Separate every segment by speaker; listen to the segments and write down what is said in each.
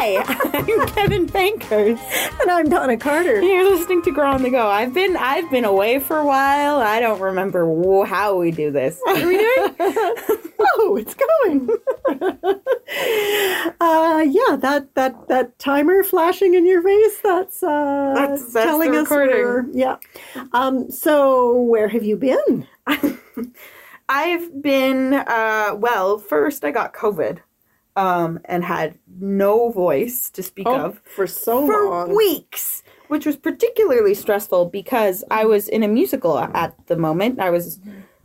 Speaker 1: Hi, I'm Kevin Pankhurst.
Speaker 2: And I'm Donna Carter.
Speaker 1: You're listening to Grow on the Go. I've been I've been away for a while. I don't remember wh- how we do this. What are we doing?
Speaker 2: Oh, it's going. uh, yeah, that that that timer flashing in your face. That's uh,
Speaker 1: That's- that's
Speaker 2: telling us yeah. Um, so where have you been?
Speaker 1: I've been uh, well. First, I got COVID, um, and had no voice to speak of
Speaker 2: for so
Speaker 1: for
Speaker 2: long.
Speaker 1: weeks, which was particularly stressful because I was in a musical at the moment. I was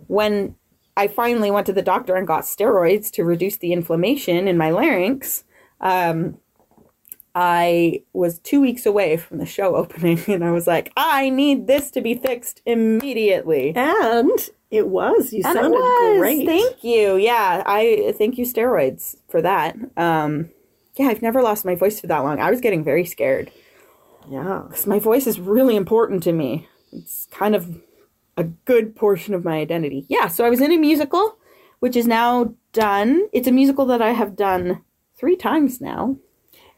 Speaker 1: when I finally went to the doctor and got steroids to reduce the inflammation in my larynx. Um, I was two weeks away from the show opening, and I was like, I need this to be fixed immediately.
Speaker 2: And it was. You
Speaker 1: And
Speaker 2: sounded
Speaker 1: was.
Speaker 2: great.
Speaker 1: Thank you. Yeah, I thank you steroids for that. Um, yeah, I've never lost my voice for that long. I was getting very scared.
Speaker 2: Yeah,
Speaker 1: because my voice is really important to me. It's kind of a good portion of my identity. Yeah, so I was in a musical, which is now done. It's a musical that I have done three times now.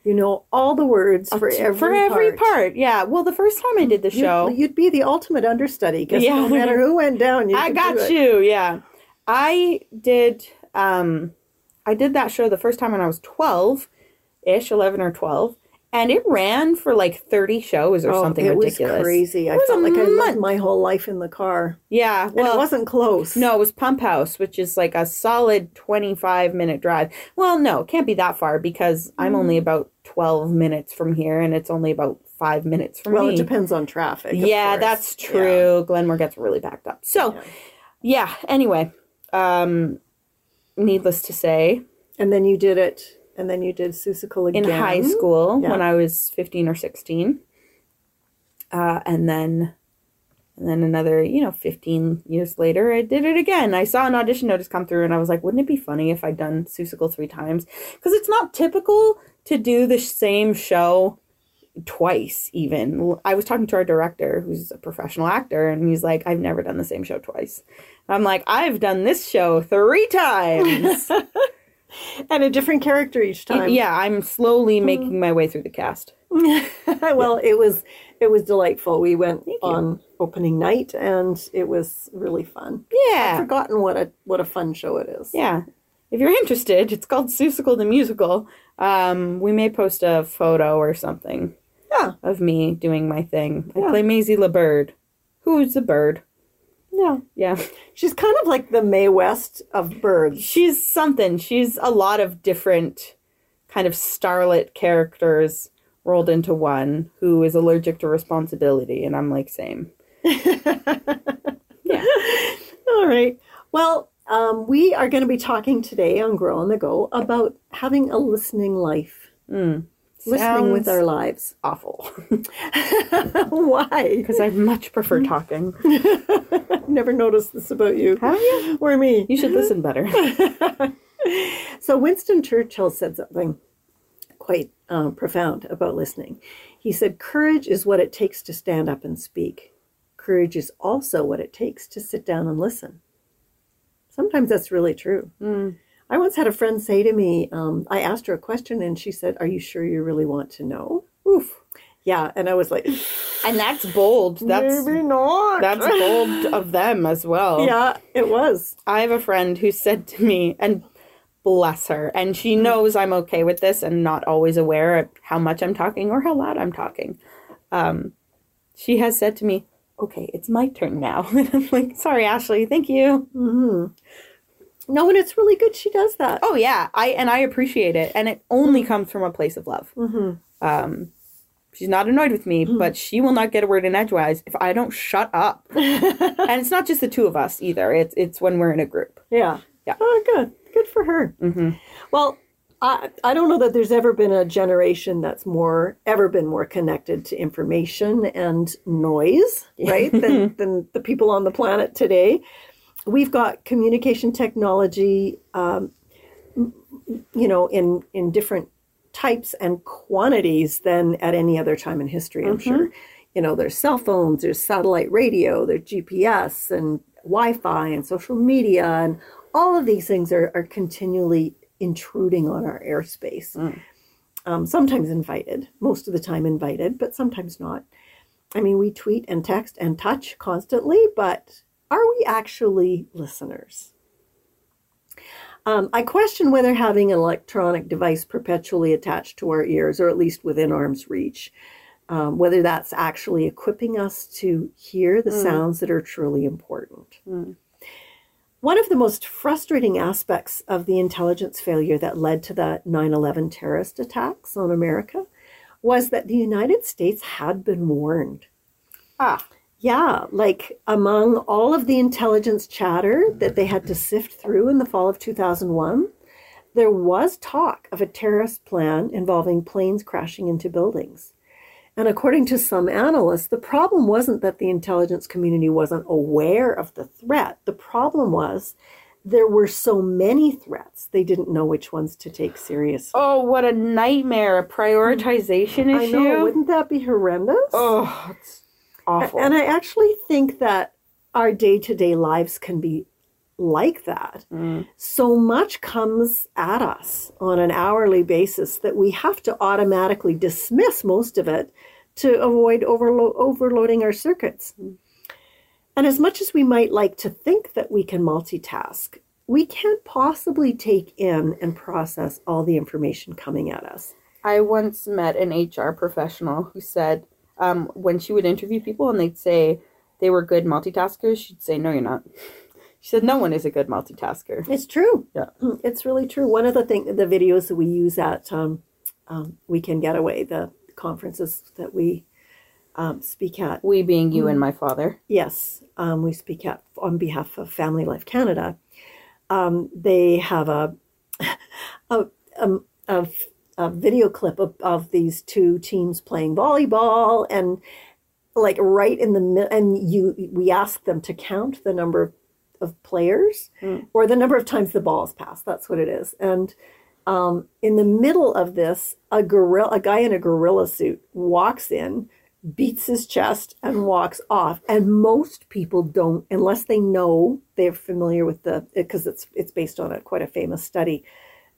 Speaker 2: You know all the words for every
Speaker 1: for every
Speaker 2: part.
Speaker 1: part. Yeah. Well, the first time I did the show,
Speaker 2: You'd, you'd be the ultimate understudy because
Speaker 1: Yeah.
Speaker 2: no matter who went down, you
Speaker 1: I got
Speaker 2: do it.
Speaker 1: you. Yeah. I did um I did that show the first time when I was 12 ish, 11 or 12, and it ran for like 30 shows or
Speaker 2: Oh,
Speaker 1: something
Speaker 2: it
Speaker 1: ridiculous.
Speaker 2: was crazy. I
Speaker 1: was
Speaker 2: felt like I lived my whole life in the car,
Speaker 1: Yeah.
Speaker 2: and
Speaker 1: Well,
Speaker 2: it wasn't close.
Speaker 1: no, it was Pump House, which is like a solid 25 minute drive. Well, no, it can't be that far because I'm
Speaker 2: Mm.
Speaker 1: only about 12 minutes from here and it's only about 5 minutes from
Speaker 2: Well,
Speaker 1: me.
Speaker 2: it depends on traffic.
Speaker 1: yeah,
Speaker 2: course.
Speaker 1: that's
Speaker 2: Yeah.
Speaker 1: true. Glenmore gets really backed up. So,
Speaker 2: Yeah.
Speaker 1: yeah, anyway, um needless to say,
Speaker 2: And then you did it, and then you did Seussical again
Speaker 1: in high school
Speaker 2: Yeah.
Speaker 1: when I was 15 or 16. Uh, and then and then another, you know, 15 years later, I did it again. I saw an audition notice come through and I was like, wouldn't it be funny if I'd done Seussical three times? Because it's not typical to do the same show twice, even. I was talking to our director, who's a professional actor, and he's like, I've never done the same show twice. I'm like, I've done this show three times.
Speaker 2: and a different character each time.
Speaker 1: yeah, I'm slowly making my way through the cast.
Speaker 2: well, it was it was delightful. We went
Speaker 1: you.
Speaker 2: on opening night, and it was really fun.
Speaker 1: Yeah, I've
Speaker 2: forgotten what a what a fun show it is.
Speaker 1: Yeah. If you're interested, it's called Seussical the Musical. Um, we may post a photo or something
Speaker 2: Yeah,
Speaker 1: of me doing my thing. I
Speaker 2: Yeah.
Speaker 1: play Mayzie La Bird. Who's a bird?
Speaker 2: Yeah.
Speaker 1: Yeah.
Speaker 2: She's kind of like the Mae West of birds.
Speaker 1: She's something. She's a lot of different kind of starlet characters rolled into one who is allergic to responsibility. And I'm like, same. Yeah.
Speaker 2: All right. Well, um, we are going to be talking today on Grow on the Go about having a listening life, listening with our lives.
Speaker 1: awful.
Speaker 2: Why?
Speaker 1: Because I much prefer talking.
Speaker 2: I've never noticed this about you.
Speaker 1: Have you?
Speaker 2: Or me.
Speaker 1: You should listen better.
Speaker 2: So Winston Churchill said something quite um, profound about listening. He said, "Courage is what it takes to stand up and speak. Courage is also what it takes to sit down and listen." Sometimes that's really true. I once had a friend say to me, um, I asked her a question and she said, Are you sure you really want to know?
Speaker 1: Oof.
Speaker 2: Yeah. And I was like,
Speaker 1: And that's bold. That's
Speaker 2: Maybe not.
Speaker 1: that's bold of them as well.
Speaker 2: Yeah, it was.
Speaker 1: I have a friend who said to me, and bless her, and she knows I'm okay with this and not always aware of how much I'm talking or how loud I'm talking. Um, she has said to me, "Okay, it's my turn now," and I'm like, "Sorry, Ashley. Thank you."
Speaker 2: No, and it's really good she does that.
Speaker 1: Oh yeah, I and I appreciate it, and it only mm-hmm. comes from a place of love. Mm-hmm. Um, she's not annoyed with me, mm-hmm. but she will not get a word in edgewise if I don't shut up. and it's not just the two of us either. It's it's when we're in a group.
Speaker 2: Yeah.
Speaker 1: Yeah.
Speaker 2: Oh, good. Good for her. Well, I, I don't know that there's ever been a generation that's more ever been more connected to information and noise, right, than, than the people on the planet today. We've got communication technology, um, you know, in in different types and quantities than at any other time in history. I'm sure. You know, there's cell phones, there's satellite radio, there's GPS and Wi-Fi and social media, and all of these things are, are continually intruding on our airspace. Um, sometimes invited, most of the time invited, but sometimes not. I mean, we tweet and text and touch constantly, but are we actually listeners? Um, I question whether having an electronic device perpetually attached to our ears, or at least within arm's reach, um, whether that's actually equipping us to hear the sounds that are truly important. One of the most frustrating aspects of the intelligence failure that led to the 9 11 terrorist attacks on America was that the United States had been warned.
Speaker 1: Ah,
Speaker 2: Yeah, like among all of the intelligence chatter that they had to sift through in the fall of 2001, there was talk of a terrorist plan involving planes crashing into buildings. And according to some analysts, the problem wasn't that the intelligence community wasn't aware of the threat. The problem was there were so many threats, they didn't know which ones to take seriously.
Speaker 1: oh, what a nightmare! A prioritization issue.
Speaker 2: I know, wouldn't that be horrendous?
Speaker 1: oh, it's awful.
Speaker 2: And I actually think that our day to day lives can be like that. Mm. So much comes at us on an hourly basis that we have to automatically dismiss most of it to avoid overlo- overloading our circuits. Mm. And as much as we might like to think that we can multitask, we can't possibly take in and process all the information coming at us.
Speaker 1: I once met an HR professional who said um, when she would interview people and they'd say they were good multitaskers, she'd say, No, you're not. She said, No one is a good multitasker.
Speaker 2: It's true.
Speaker 1: Yeah.
Speaker 2: Mm, It's really true. One of the thing, the videos that we use at um, um, Weekend Getaway, the conferences that we um, speak at,
Speaker 1: We being you and my father.
Speaker 2: yes, um, we speak at on behalf of Family Life Canada. Um, they have a a, a, a, a video clip of, of these two teams playing volleyball and like right in the middle and you we ask them to count the number of, of players or the number of times the ball is passed. That's what it is. And um, in the middle of this a gorilla a guy in a gorilla suit walks in beats his chest and walks off. And most people don't unless they know they're familiar with the because it's it's based on a quite a famous study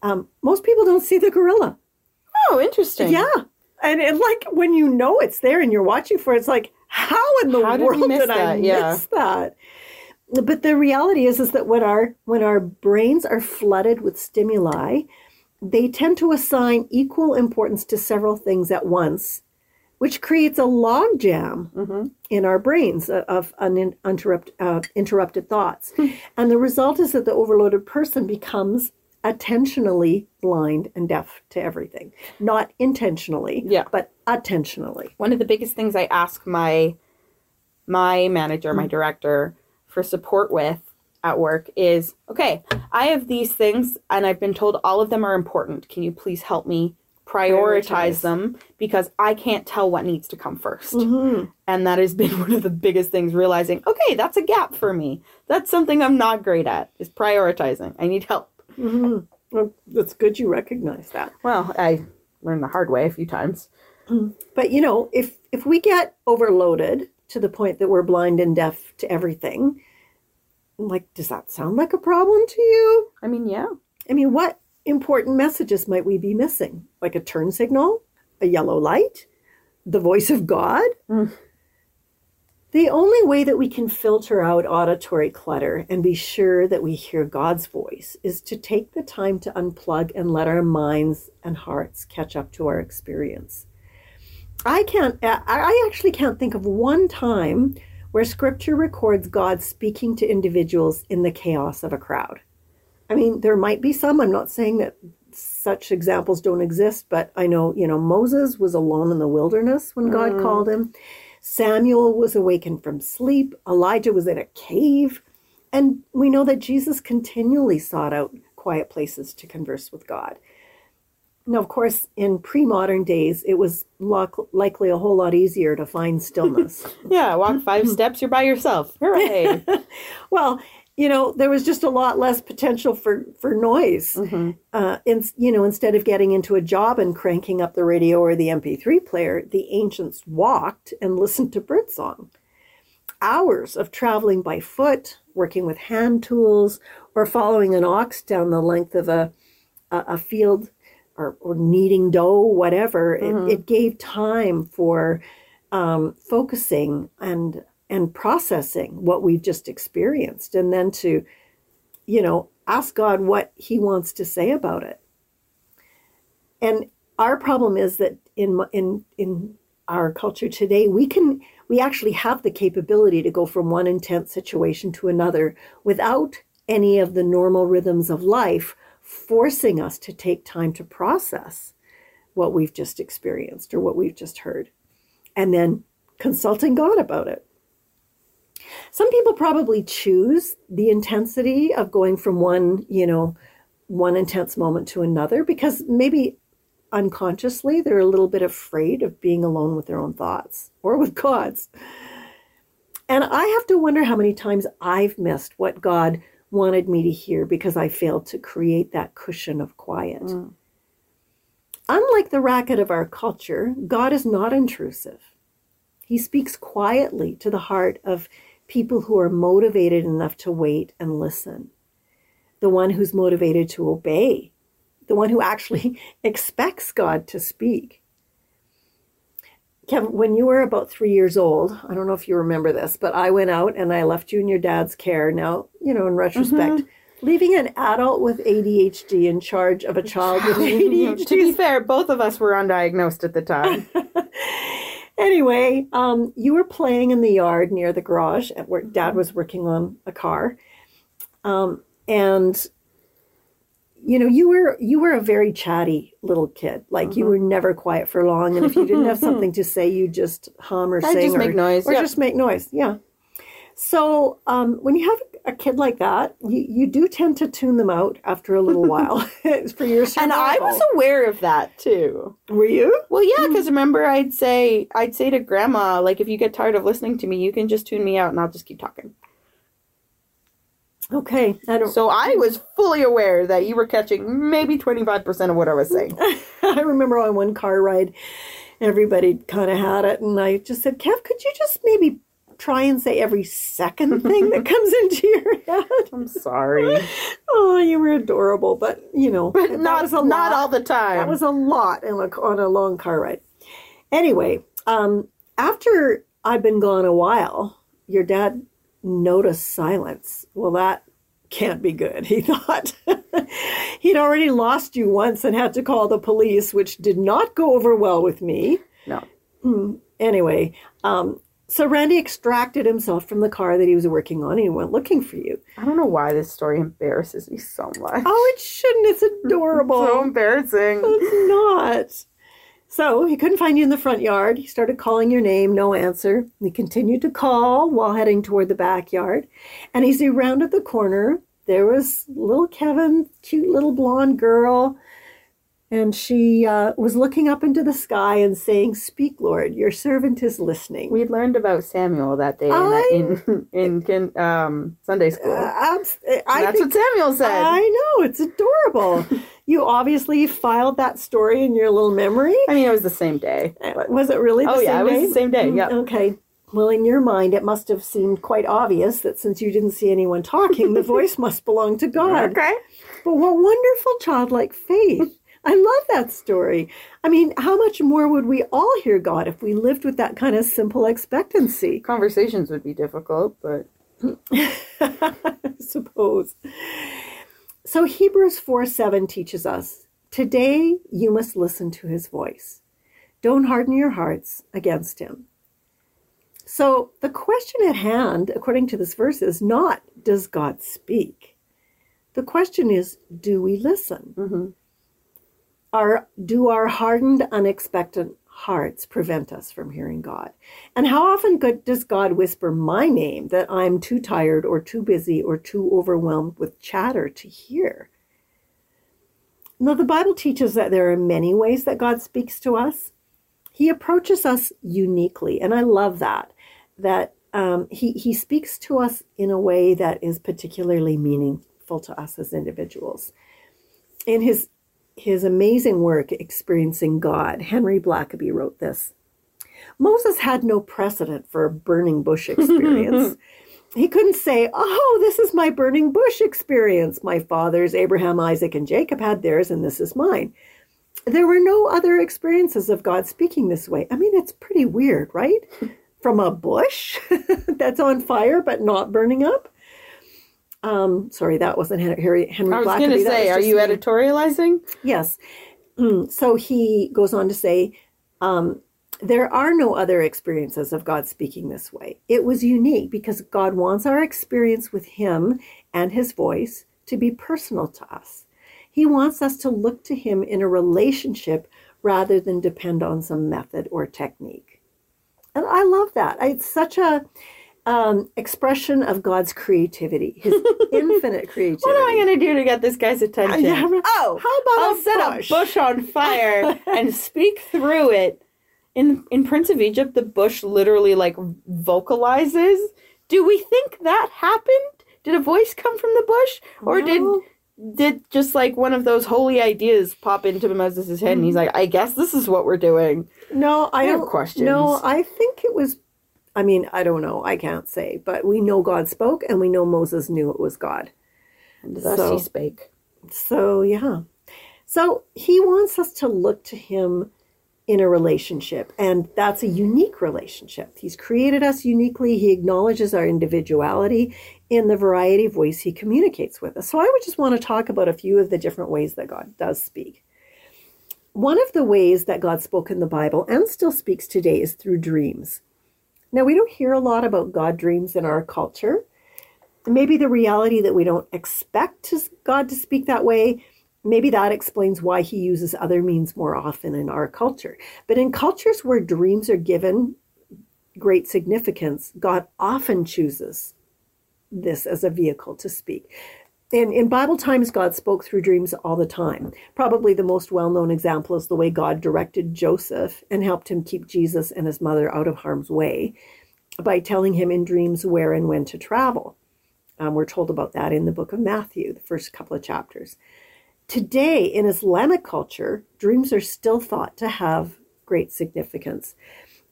Speaker 2: um, most people don't see the gorilla
Speaker 1: Oh, interesting.
Speaker 2: yeah. And, and like when you know it's there and you're watching for it, it's like, how in the
Speaker 1: How
Speaker 2: world
Speaker 1: miss
Speaker 2: did I
Speaker 1: that? Yeah.
Speaker 2: miss that? But the reality is is that when our when our brains are flooded with stimuli, they tend to assign equal importance to several things at once, which creates a logjam in our brains of- uninterrupted uh, interrupted thoughts. and the result is that the overloaded person becomes attentionally blind and deaf to everything. Not intentionally,
Speaker 1: Yeah.
Speaker 2: but attentionally.
Speaker 1: One of the biggest things I ask my my manager, my mm-hmm. director for support with at work is, okay, I have these things and I've been told all of them are important. Can you please help me prioritize,
Speaker 2: Prioritize.
Speaker 1: them because I can't tell what needs to come 1st mm-hmm. And that has been one of the biggest things realizing, okay, that's a gap for me. That's something I'm not great at is prioritizing. I need help. Mm-hmm.
Speaker 2: Well, that's good you recognize that.
Speaker 1: Well, I learned the hard way a few times. Mm-hmm.
Speaker 2: But you know, if if we get overloaded to the point that we're blind and deaf to everything, like does that sound like a problem to you?
Speaker 1: I mean, yeah.
Speaker 2: I mean, what important messages might we be missing? Like a turn signal, a yellow light, the voice of God? Mm. The only way that we can filter out auditory clutter and be sure that we hear God's voice is to take the time to unplug and let our minds and hearts catch up to our experience. I can't, I actually can't think of one time where scripture records God speaking to individuals in the chaos of a crowd. I mean, there might be some. I'm not saying that such examples don't exist, but I know, you know, Moses was alone in the wilderness when God mm. called him. Samuel was awakened from sleep. Elijah was in a cave. And we know that Jesus continually sought out quiet places to converse with God. Now, of course, in pre modern days, it was loc- likely a whole lot easier to find stillness.
Speaker 1: Yeah, walk five steps, you're by yourself. Hooray.
Speaker 2: Well, you know, there was just a lot less potential for for noise. Uh, in, you know, instead of getting into a job and cranking up the radio or the MP3 player, the ancients walked and listened to birdsong. Hours of traveling by foot, working with hand tools, or following an ox down the length of a a, a field, or, or kneading dough, whatever. It, it gave time for um, focusing and and processing what we've just experienced, and then to, you know, ask God what He wants to say about it. And our problem is that in in in our culture today, we can we actually have the capability to go from one intense situation to another without any of the normal rhythms of life forcing us to take time to process what we've just experienced or what we've just heard and then consulting God about it. Some people probably choose the intensity of going from one, you know, one intense moment to another because maybe unconsciously they're a little bit afraid of being alone with their own thoughts or with God's. And I have to wonder how many times I've missed what God wanted me to hear because I failed to create that cushion of quiet. Mm. Unlike the racket of our culture, God is not intrusive. He speaks quietly to the heart of people who are motivated enough to wait and listen. The one who's motivated to obey, the one who actually expects God to speak. Kevin, when you were about three years old, I don't know if you remember this, but I went out and I left you in your dad's care. Now, you know, in retrospect, mm-hmm. leaving an adult with ADHD in charge of a child with ADHD
Speaker 1: to be fair, both of us were undiagnosed at the time.
Speaker 2: Anyway, um, you were playing in the yard near the garage at where dad was working on a car. Um, and you know, you were you were a very chatty little kid. Like you were never quiet for long. And if you didn't have something to say, you just hum or
Speaker 1: I'd
Speaker 2: sing
Speaker 1: just
Speaker 2: or
Speaker 1: make noise,
Speaker 2: Or
Speaker 1: yeah.
Speaker 2: just make noise. Yeah. So um, when you have a kid like that, you, you do tend to tune them out after a little while for your survival.
Speaker 1: and I was aware of that too.
Speaker 2: Were you?
Speaker 1: Well, yeah, hmm. because remember, I'd say, I'd say to Grandma, like, if you get tired of listening to me, you can just tune me out, and I'll just keep talking.
Speaker 2: Okay. I don't.
Speaker 1: So I was fully aware that you were catching maybe twenty five percent of what I was saying.
Speaker 2: I remember on one car ride, everybody kind of had it, and I just said, "Kev, could you just maybe try and say every second thing that comes into your head?"
Speaker 1: I'm sorry,
Speaker 2: Oh, you were adorable, but you know,
Speaker 1: but not not
Speaker 2: lot.
Speaker 1: all the time.
Speaker 2: That was a lot in a, on a long car ride. Anyway, um, after I'd been gone a while, your dad noticed silence. Well, that can't be good, he thought. He'd already lost you once and had to call the police, which did not go over well with me.
Speaker 1: no.
Speaker 2: Anyway, um, so Randy extracted himself from the car that he was working on and he went looking for you.
Speaker 1: I don't know why this story embarrasses me so much.
Speaker 2: Oh, it shouldn't. It's adorable.
Speaker 1: so embarrassing.
Speaker 2: It's not. So he couldn't find you in the front yard. He started calling your name, no answer. He continued to call while heading toward the backyard. And as he rounded the corner, there was little Kevin, cute little blonde girl. And she uh, was looking up into the sky and saying, Speak, Lord, your servant is listening.
Speaker 1: We learned about Samuel that day
Speaker 2: I-
Speaker 1: in in, in um, Sunday school.
Speaker 2: Uh, abs- I
Speaker 1: That's
Speaker 2: think
Speaker 1: what Samuel said.
Speaker 2: I know, it's adorable. you obviously filed that story in your little memory.
Speaker 1: I mean, it was the same day. But
Speaker 2: Was it really the
Speaker 1: Oh,
Speaker 2: same
Speaker 1: yeah, it was
Speaker 2: day?
Speaker 1: the same day,
Speaker 2: Mm,
Speaker 1: yeah.
Speaker 2: Okay. Well, in your mind, it must have seemed quite obvious that since you didn't see anyone talking, the voice must belong to God.
Speaker 1: okay.
Speaker 2: But what wonderful childlike faith. I love that story. I mean, how much more would we all hear God if we lived with that kind of simple expectancy?
Speaker 1: Conversations would be difficult, but
Speaker 2: I suppose. So Hebrews 4 7 teaches us today you must listen to his voice. Don't harden your hearts against him. So the question at hand, according to this verse, is not does God speak? The question is do we listen?
Speaker 1: Mhm.
Speaker 2: Are, do our hardened, unexpectant hearts prevent us from hearing God? And how often good does God whisper my name that I'm too tired or too busy or too overwhelmed with chatter to hear? Now, the Bible teaches that there are many ways that God speaks to us. He approaches us uniquely, and I love that. That um, he he speaks to us in a way that is particularly meaningful to us as individuals. In his his amazing work, Experiencing God, Henry Blackaby wrote this. Moses had no precedent for a burning bush experience. he couldn't say, Oh, this is my burning bush experience. My fathers, Abraham, Isaac, and Jacob, had theirs, and this is mine. There were no other experiences of God speaking this way. I mean, it's pretty weird, right? From a bush that's on fire but not burning up. Um, sorry, that wasn't Henry Henry Black.
Speaker 1: I was going to say, are you
Speaker 2: me.
Speaker 1: editorializing?
Speaker 2: Yes. Mm, So he goes on to say, um, there are no other experiences of God speaking this way. It was unique because God wants our experience with Him and His voice to be personal to us. He wants us to look to Him in a relationship rather than depend on some method or technique. And I love that. It's such a um, expression of God's creativity, His infinite creativity.
Speaker 1: What am I going to do to get this guy's attention?
Speaker 2: Yeah, right.
Speaker 1: oh,
Speaker 2: How about
Speaker 1: I'll set
Speaker 2: bush?
Speaker 1: a bush on fire and speak through it. In in Prince of Egypt, the bush literally like vocalizes. Do we think that happened? Did a voice come from the bush, or
Speaker 2: No.
Speaker 1: did did just like one of those holy ideas pop into Moses' head, and he's like, "I guess this is what we're doing."
Speaker 2: No, I,
Speaker 1: I have questions.
Speaker 2: No, I think it was. I mean, I don't know. I can't say, but we know God spoke, and we know Moses knew it was God.
Speaker 1: And thus
Speaker 2: So-
Speaker 1: he spake.
Speaker 2: So yeah, so he wants us to look to him in a relationship, and that's a unique relationship. He's created us uniquely. He acknowledges our individuality in the variety of ways he communicates with us. So I would just want to talk about a few of the different ways that God does speak. One of the ways that God spoke in the Bible and still speaks today is through dreams. Now, we don't hear a lot about God dreams in our culture. Maybe the reality that we don't expect God to speak that way, maybe that explains why he uses other means more often in our culture. But in cultures where dreams are given great significance, God often chooses this as a vehicle to speak. In, in Bible times, God spoke through dreams all the time. Probably the most well known example is the way God directed Joseph and helped him keep Jesus and his mother out of harm's way by telling him in dreams where and when to travel. Um, we're told about that in the book of Matthew, the first couple of chapters. Today, in Islamic culture, dreams are still thought to have great significance.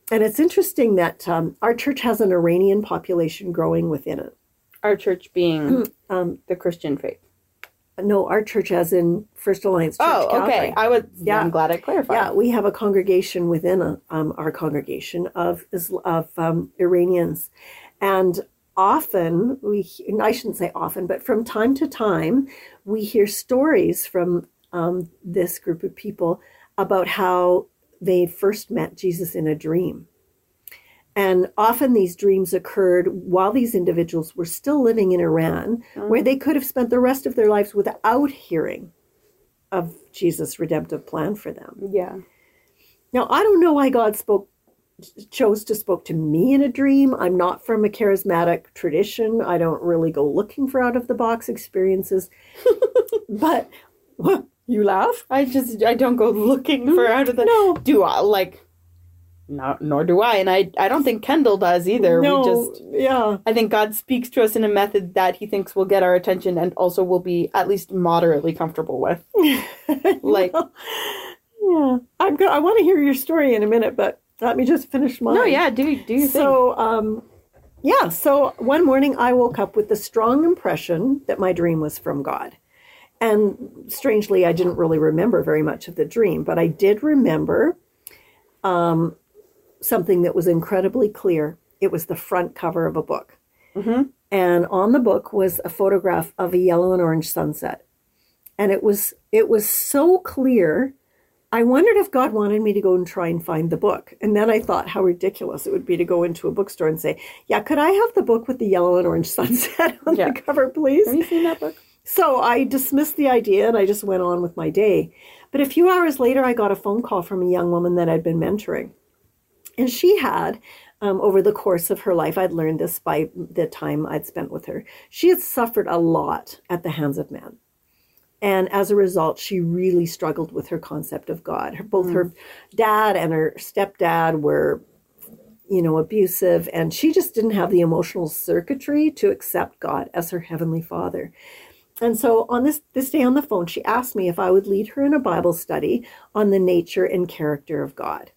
Speaker 2: And it's interesting that um, our church has an Iranian population growing within it.
Speaker 1: Our church being
Speaker 2: Um,
Speaker 1: the Christian faith.
Speaker 2: no, our church, as in First Alliance Church.
Speaker 1: Oh, okay. I was.
Speaker 2: Yeah.
Speaker 1: I'm glad I clarified.
Speaker 2: Yeah, we have a congregation within a, um, our congregation of of um, Iranians, and often we I shouldn't say often, but from time to time we hear stories from um, this group of people about how they first met Jesus in a dream. And often these dreams occurred while these individuals were still living in Iran, uh-huh. where they could have spent the rest of their lives without hearing of Jesus' redemptive plan for them.
Speaker 1: Yeah.
Speaker 2: Now, I don't know why God spoke chose to spoke to me in a dream. I'm not from a charismatic tradition. I don't really go looking for out of the box experiences. but what, you laugh?
Speaker 1: I just I don't go looking for out of the
Speaker 2: No.
Speaker 1: do I like not nor do I and I I don't think Kendall does either.
Speaker 2: no,
Speaker 1: We just
Speaker 2: yeah.
Speaker 1: I think God speaks to us in a method that he thinks will get our attention and also will be at least moderately comfortable with. Like
Speaker 2: Yeah. I'm go- I want to hear your story in a minute, but let me just finish mine.
Speaker 1: No, yeah, do do you think?
Speaker 2: So, um, yeah, so one morning I woke up with the strong impression that my dream was from God. And strangely, I didn't really remember very much of the dream, but I did remember um, something that was incredibly clear. It was the front cover of a book. Mm-hmm. And on the book was a photograph of a yellow and orange sunset. And it was it was so clear I wondered if God wanted me to go and try and find the book. And then I thought how ridiculous it would be to go into a bookstore and say, Yeah, could I have the book with the yellow and orange sunset on
Speaker 1: Yeah.
Speaker 2: the cover, please?
Speaker 1: Have you seen that book?
Speaker 2: So I dismissed the idea and I just went on with my day. But a few hours later, I got a phone call from a young woman that I'd been mentoring. And she had, um, over the course of her life, I'd learned this by the time I'd spent with her, she had suffered a lot at the hands of men. And as a result, she really struggled with her concept of God. Her- Both her dad and her stepdad were you know, abusive, and she just didn't have the emotional circuitry to accept God as her heavenly Father. And so on this this day on the phone, she asked me if I would lead her in a Bible study on the nature and character of God.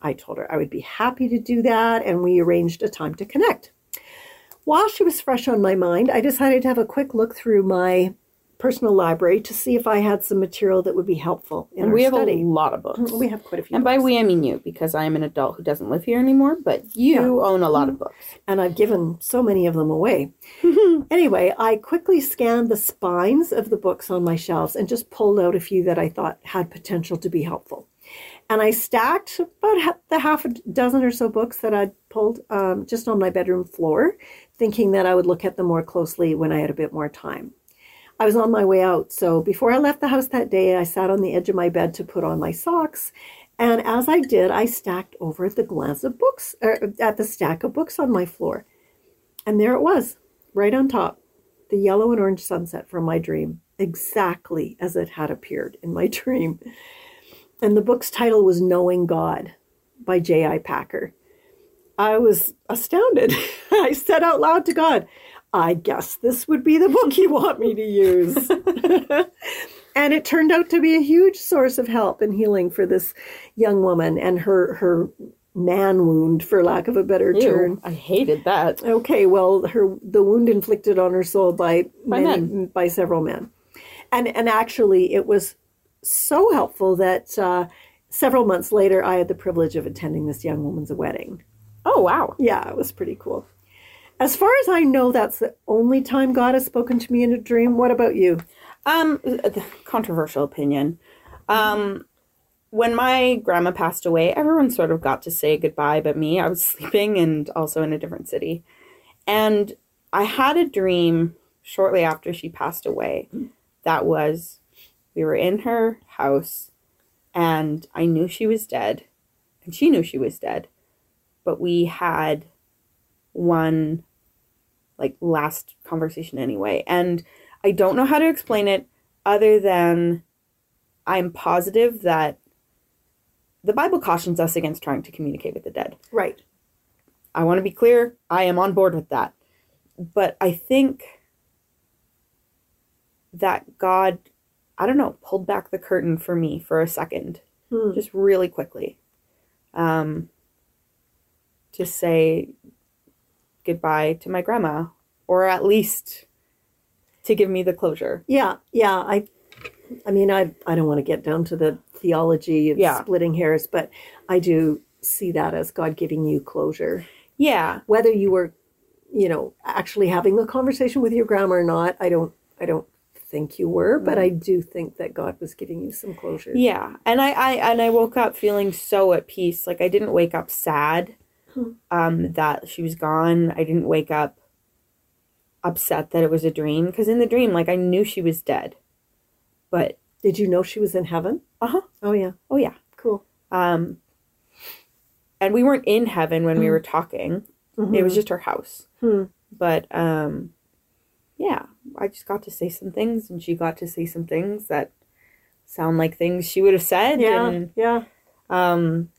Speaker 2: I told her I would be happy to do that, and we arranged a time to connect. While she was fresh on my mind, I decided to have a quick look through my personal library to see if I had some material that would be helpful in
Speaker 1: And we have
Speaker 2: study.
Speaker 1: a lot of books.
Speaker 2: we have quite a few.
Speaker 1: And by we, I mean you, because I am an adult who doesn't live here anymore, but you own a lot of mm-hmm. books.
Speaker 2: and I've given so many of them away. anyway, I quickly scanned the spines of the books on my shelves and just pulled out a few that I thought had potential to be helpful. And I stacked about the half a dozen or so books that I'd pulled um, just on my bedroom floor, thinking that I would look at them more closely when I had a bit more time. I was on my way out, so before I left the house that day, I sat on the edge of my bed to put on my socks. And as I did, I stacked over at the glance of books, er, at the stack of books on my floor. And there it was, right on top, the yellow and orange sunset from my dream, exactly as it had appeared in my dream. And the book's title was Knowing God by J.I. Packer. I was astounded. I said out loud to God, I guess this would be the book you want me to use. and it turned out to be a huge source of help and healing for this young woman and her her man wound, for lack of a better term.
Speaker 1: I hated that.
Speaker 2: Okay, well, her the wound inflicted on her soul by
Speaker 1: By
Speaker 2: many,
Speaker 1: men.
Speaker 2: by several men, and and actually, it was so helpful that uh, several months later, I had the privilege of attending this young woman's wedding.
Speaker 1: Oh, wow.
Speaker 2: Yeah, it was pretty cool. As far as I know, that's the only time God has spoken to me in a dream. What about you?
Speaker 1: Um, controversial opinion. Um, when my grandma passed away, everyone sort of got to say goodbye but me. I was sleeping and also in a different city. And I had a dream shortly after she passed away that was we were in her house and I knew she was dead and she knew she was dead. But we had one like last conversation anyway. And I don't know how to explain it other than I'm positive that the Bible cautions us against trying to communicate with the dead.
Speaker 2: Right.
Speaker 1: I want to be clear, I am on board with that. But I think that God, I don't know, pulled back the curtain for me for a second,
Speaker 2: Hmm.
Speaker 1: just really quickly. Um, to say goodbye to my grandma, or at least to give me the closure.
Speaker 2: Yeah, yeah. I, I mean, I I don't want to get down to the theology of
Speaker 1: Yeah.
Speaker 2: splitting hairs, but I do see that as God giving you closure.
Speaker 1: Yeah,
Speaker 2: whether you were you know actually having a conversation with your grandma or not i don't i don't think you were but i do think that god was giving you some closure
Speaker 1: Yeah, and I, I and I woke up feeling so at peace. Like I didn't wake up sad um, that she was gone. I didn't wake up upset that it was a dream because in the dream, like I knew she was dead. But
Speaker 2: did you know she was in heaven
Speaker 1: uh huh.
Speaker 2: oh yeah
Speaker 1: Oh yeah.
Speaker 2: cool
Speaker 1: Um, and we weren't in heaven when we were talking. It was just her house.
Speaker 2: Hmm.
Speaker 1: But um, yeah, I just got to say some things, and she got to say some things that sound like things she would have said.
Speaker 2: yeah
Speaker 1: and
Speaker 2: yeah
Speaker 1: um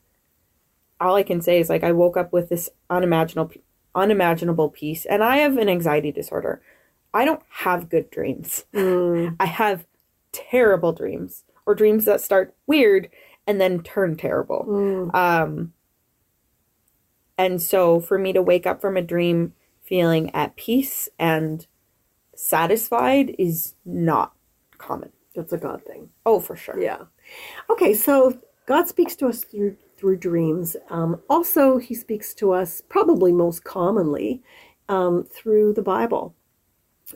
Speaker 1: all i can say is like i woke up with this unimaginable unimaginable peace and i have an anxiety disorder i don't have good dreams
Speaker 2: Mm,
Speaker 1: i have terrible dreams or dreams that start weird and then turn terrible
Speaker 2: mm.
Speaker 1: um and so for me to wake up from a dream feeling at peace and satisfied is not common.
Speaker 2: That's a god thing.
Speaker 1: Oh for sure.
Speaker 2: Yeah. Okay so god speaks to us through through dreams. Um, also he speaks to us probably most commonly um, through the bible.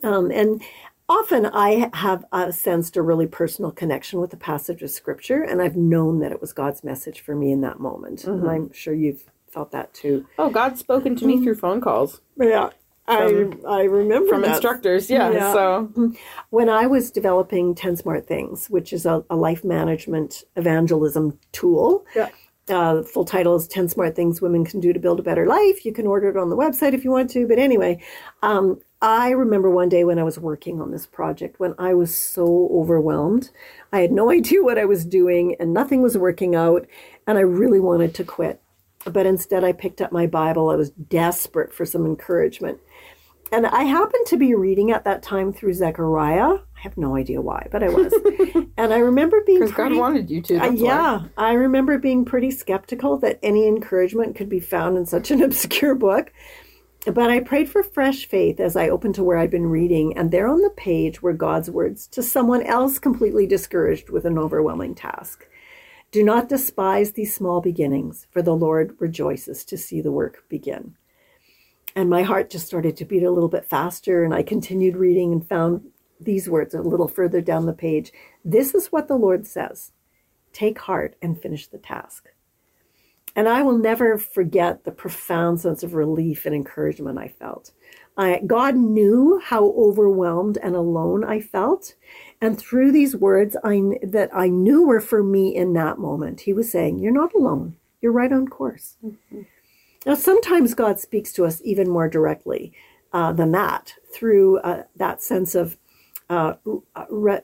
Speaker 2: Um, and often i have uh, sensed a really personal connection with a passage of scripture and i've known that it was god's message for me in that moment. And i'm sure you've felt that too.
Speaker 1: Oh god's spoken to me through phone calls.
Speaker 2: Yeah
Speaker 1: From-
Speaker 2: I, I remember
Speaker 1: from
Speaker 2: that.
Speaker 1: instructors yeah,
Speaker 2: Yeah.
Speaker 1: so
Speaker 2: when I was developing 10 Smart Things, which is a, a life management evangelism tool,
Speaker 1: Yeah.
Speaker 2: uh, full title is 10 Smart Things Women Can Do to Build a Better Life. You can order it on the website if you want to. But anyway, um, I remember one day when I was working on this project when I was so overwhelmed. I had no idea what I was doing and nothing was working out. And I really wanted to quit. but instead I picked up my Bible. I was desperate for some encouragement. And I happened to be reading at that time through Zechariah. I have no idea why, but I was. and I remember being
Speaker 1: Because God wanted you to.
Speaker 2: uh,
Speaker 1: That's why.
Speaker 2: yeah, I remember being pretty skeptical that any encouragement could be found in such an obscure book. But I prayed for fresh faith as I opened to where I'd been reading, and there on the page were God's words to someone else completely discouraged with an overwhelming task. Do not despise these small beginnings, for the Lord rejoices to see the work begin. And my heart just started to beat a little bit faster, and I continued reading and found these words a little further down the page. This is what the Lord says Take heart and finish the task. And I will never forget the profound sense of relief and encouragement I felt. I, God knew how overwhelmed and alone I felt. And through these words I, that I knew were for me in that moment, He was saying, You're not alone. You're right on course. Mm-hmm. Now, sometimes God speaks to us even more directly uh, than that through uh, that sense of, uh, re-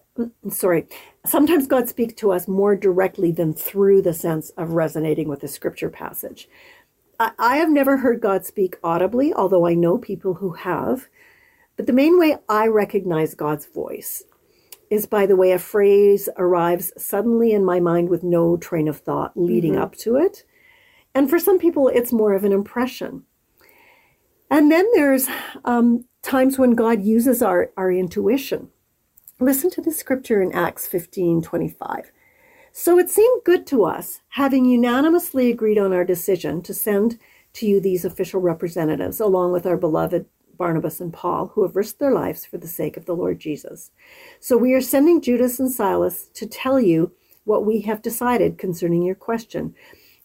Speaker 2: sorry, sometimes God speaks to us more directly than through the sense of resonating with a scripture passage. I, I have never heard God speak audibly, although I know people who have. But the main way I recognize God's voice is by the way a phrase arrives suddenly in my mind with no train of thought leading up to it. And for some people, it's more of an impression. And then there's um, times when God uses our, our intuition. Listen to the scripture in Acts 15 25. So it seemed good to us, having unanimously agreed on our decision to send to you these official representatives, along with our beloved Barnabas and Paul, who have risked their lives for the sake of the Lord Jesus. So we are sending Judas and Silas to tell you what we have decided concerning your question.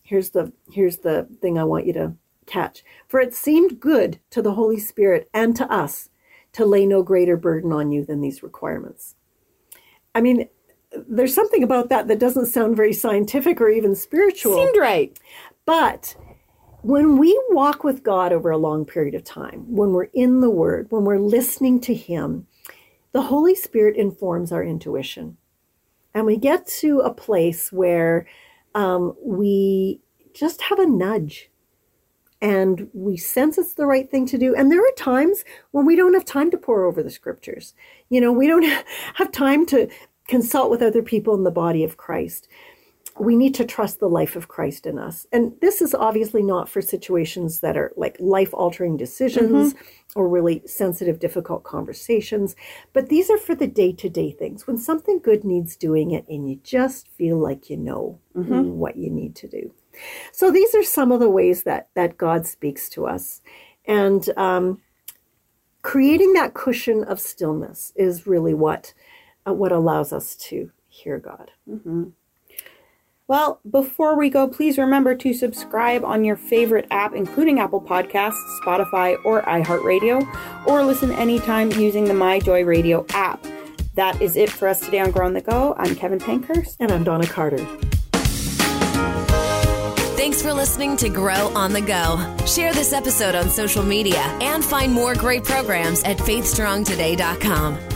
Speaker 2: Here's the here's the thing I want you to catch. For it seemed good to the Holy Spirit and to us to lay no greater burden on you than these requirements. I mean, there's something about that that doesn't sound very scientific or even spiritual.
Speaker 1: Seemed right.
Speaker 2: But when we walk with God over a long period of time, when we're in the Word, when we're listening to Him, the Holy Spirit informs our intuition. And we get to a place where um, we just have a nudge and we sense it's the right thing to do. And there are times when we don't have time to pore over the scriptures. You know, we don't have time to consult with other people in the body of Christ we need to trust the life of Christ in us. And this is obviously not for situations that are like life altering decisions or really sensitive, difficult conversations, but these are for the day to day things when something good needs doing it and you just feel like you know what you need to do. So these are some of the ways that, that God speaks to us. And um, creating that cushion of stillness is really what, uh, what allows us to hear God.
Speaker 1: Well, before we go, please remember to subscribe on your favorite app, including Apple Podcasts, Spotify, or iHeartRadio, or listen anytime using the My Joy Radio app. That is it for us today on Grow on the Go. I'm Kevin Pankhurst.
Speaker 2: And I'm Donna Carter.
Speaker 3: Thanks for listening to Grow on the Go. Share this episode on social media and find more great programs at faithstrongtoday.com.